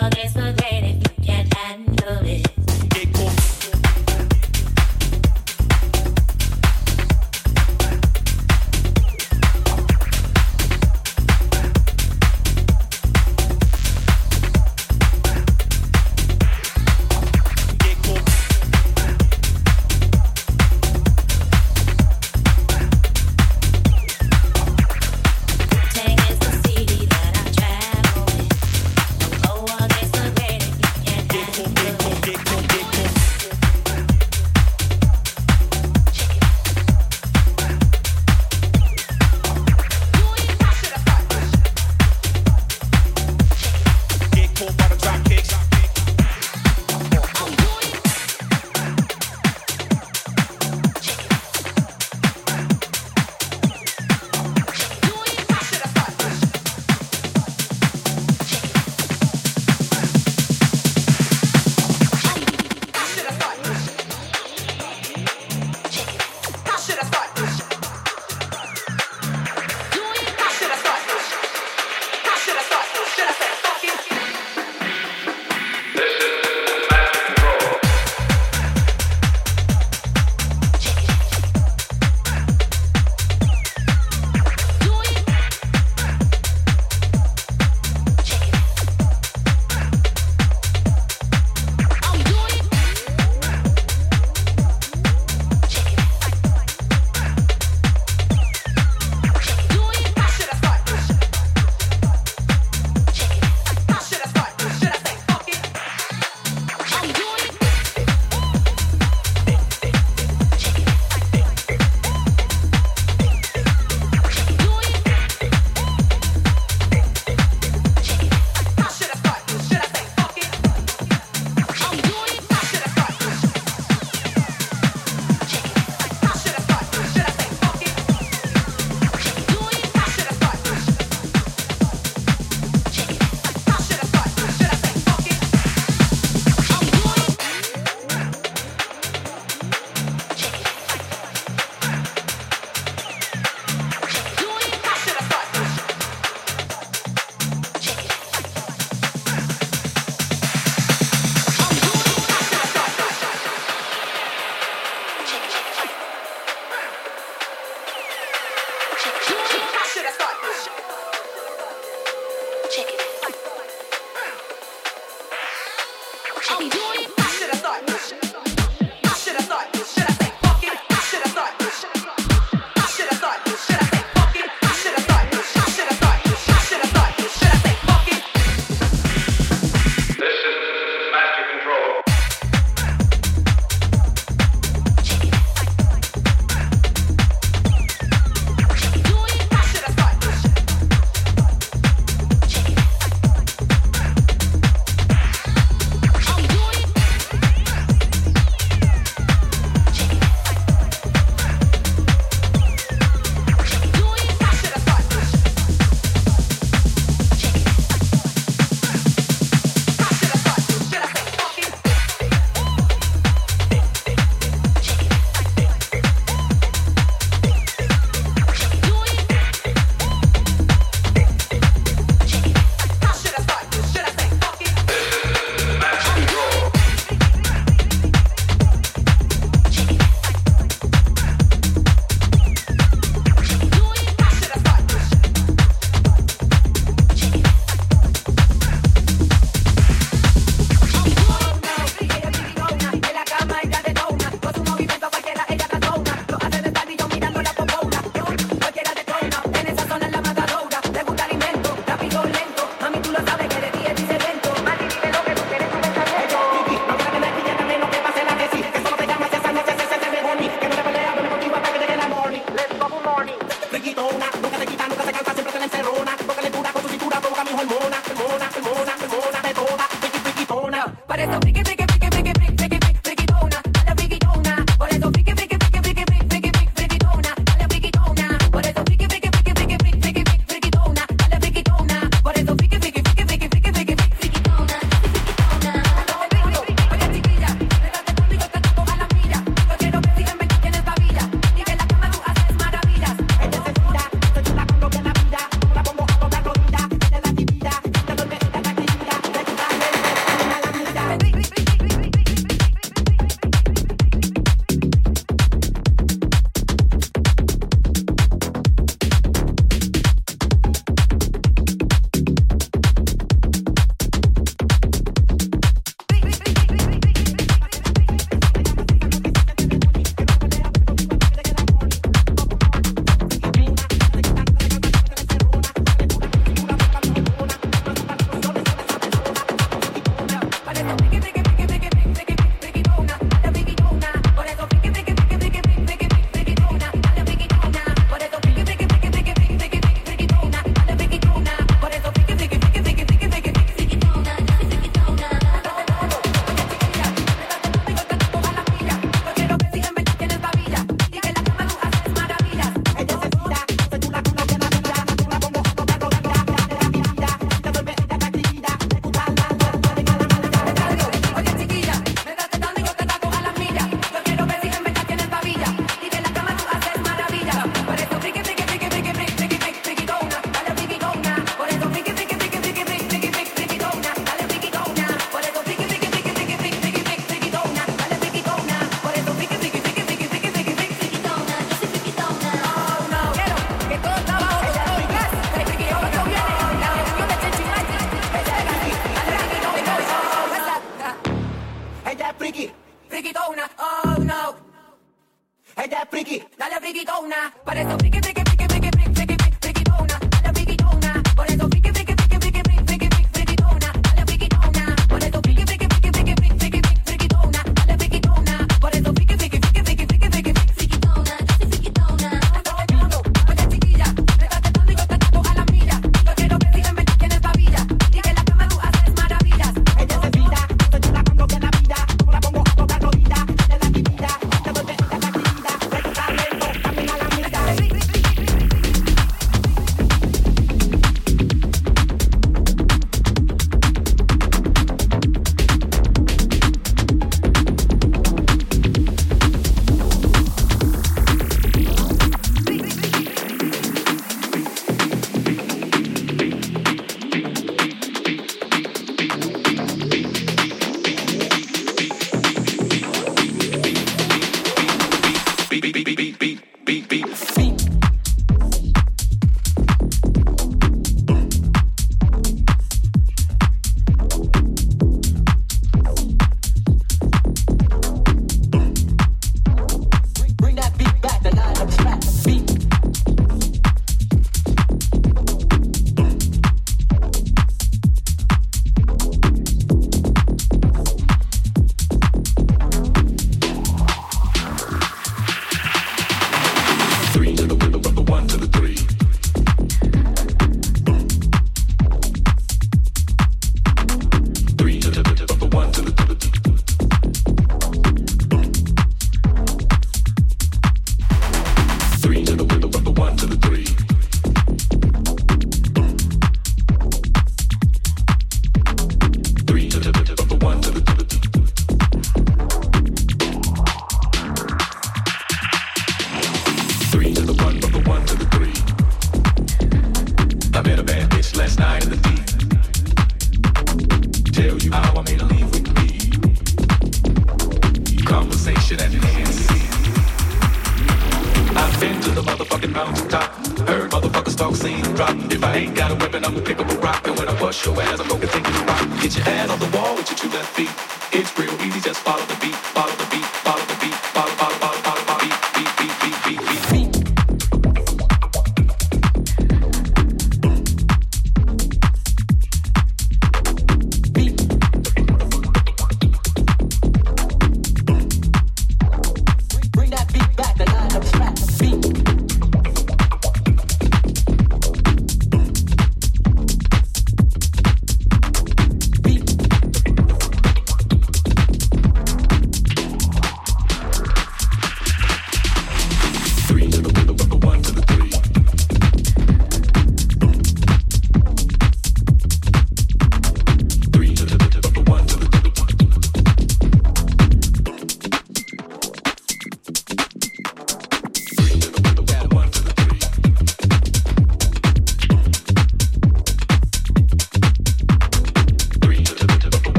against the You're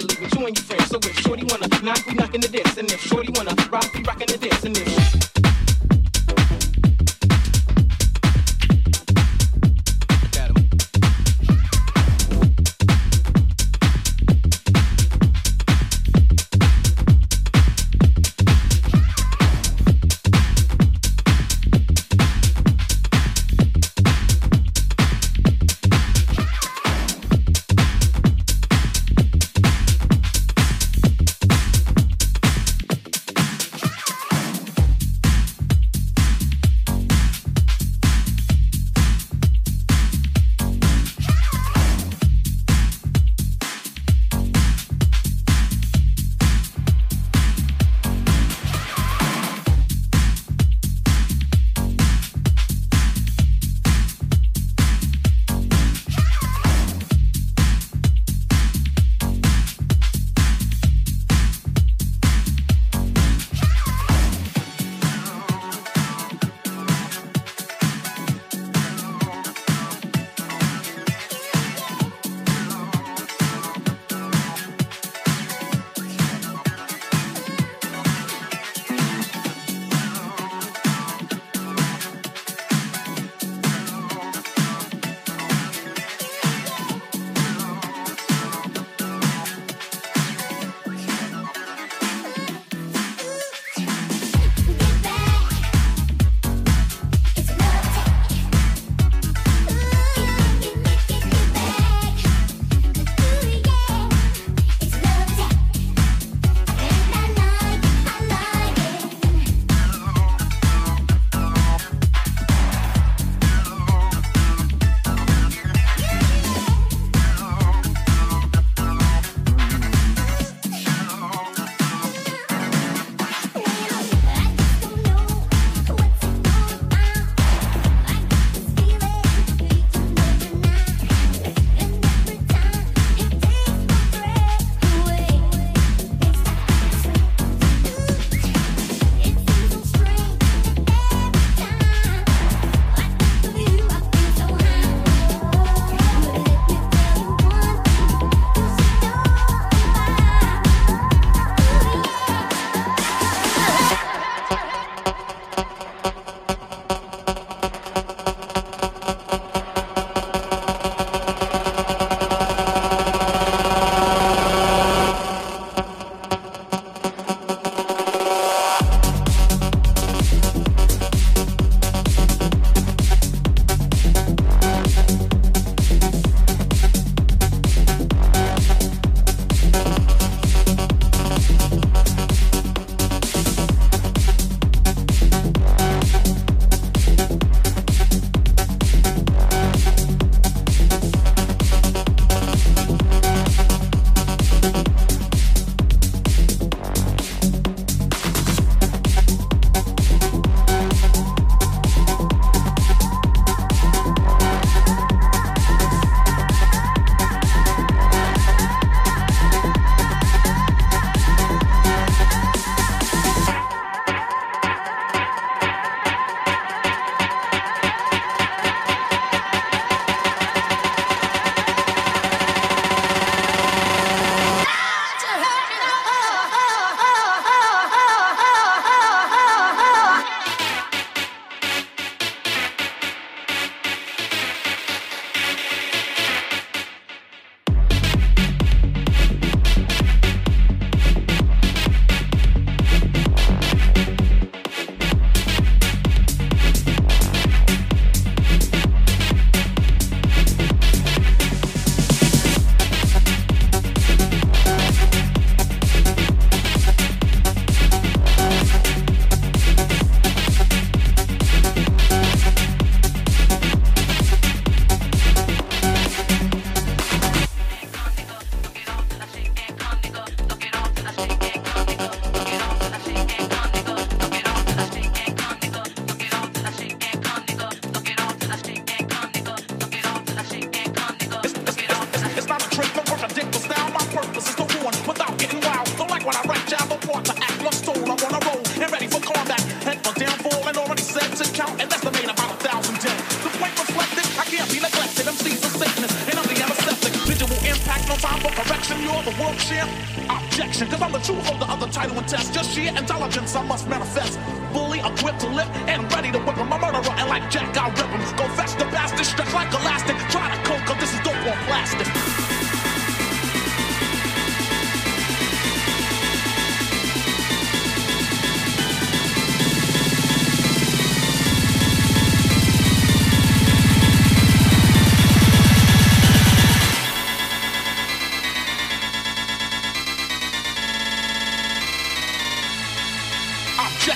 free to you and your friends. So if Shorty wanna knock, we knockin' the dance. And if Shorty wanna rock, we rockin' the dance. And if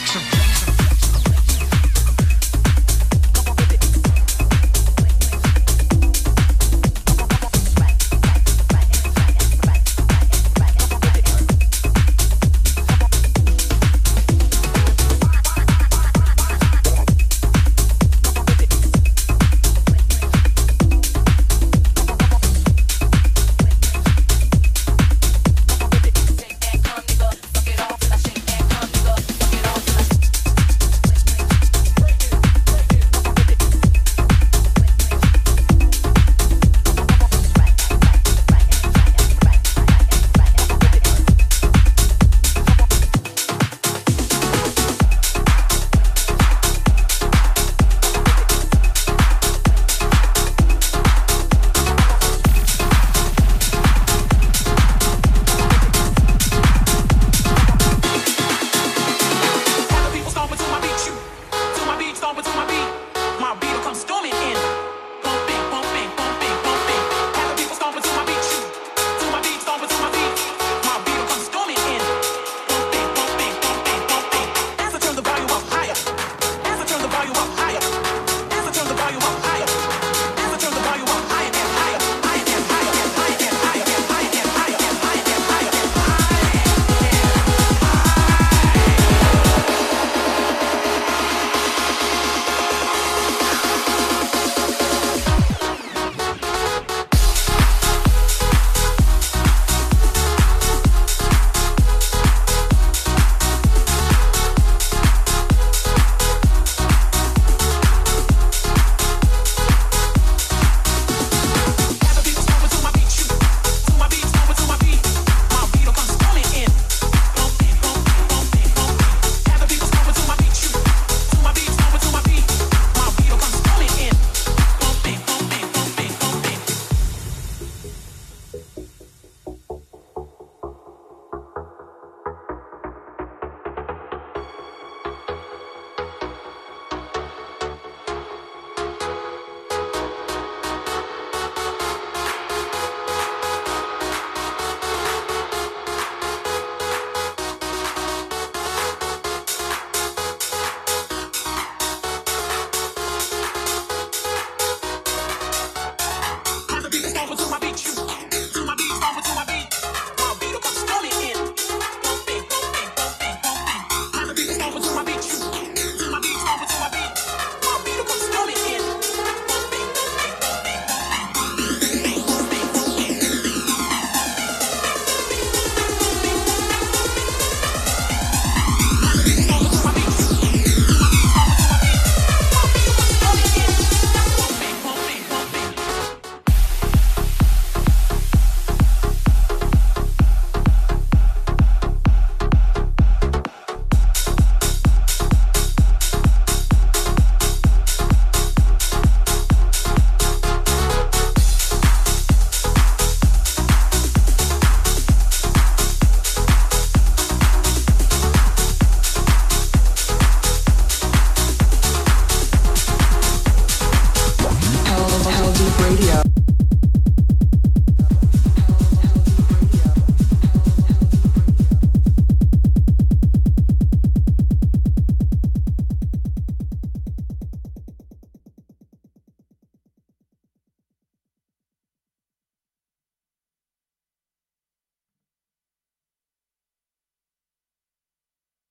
Some-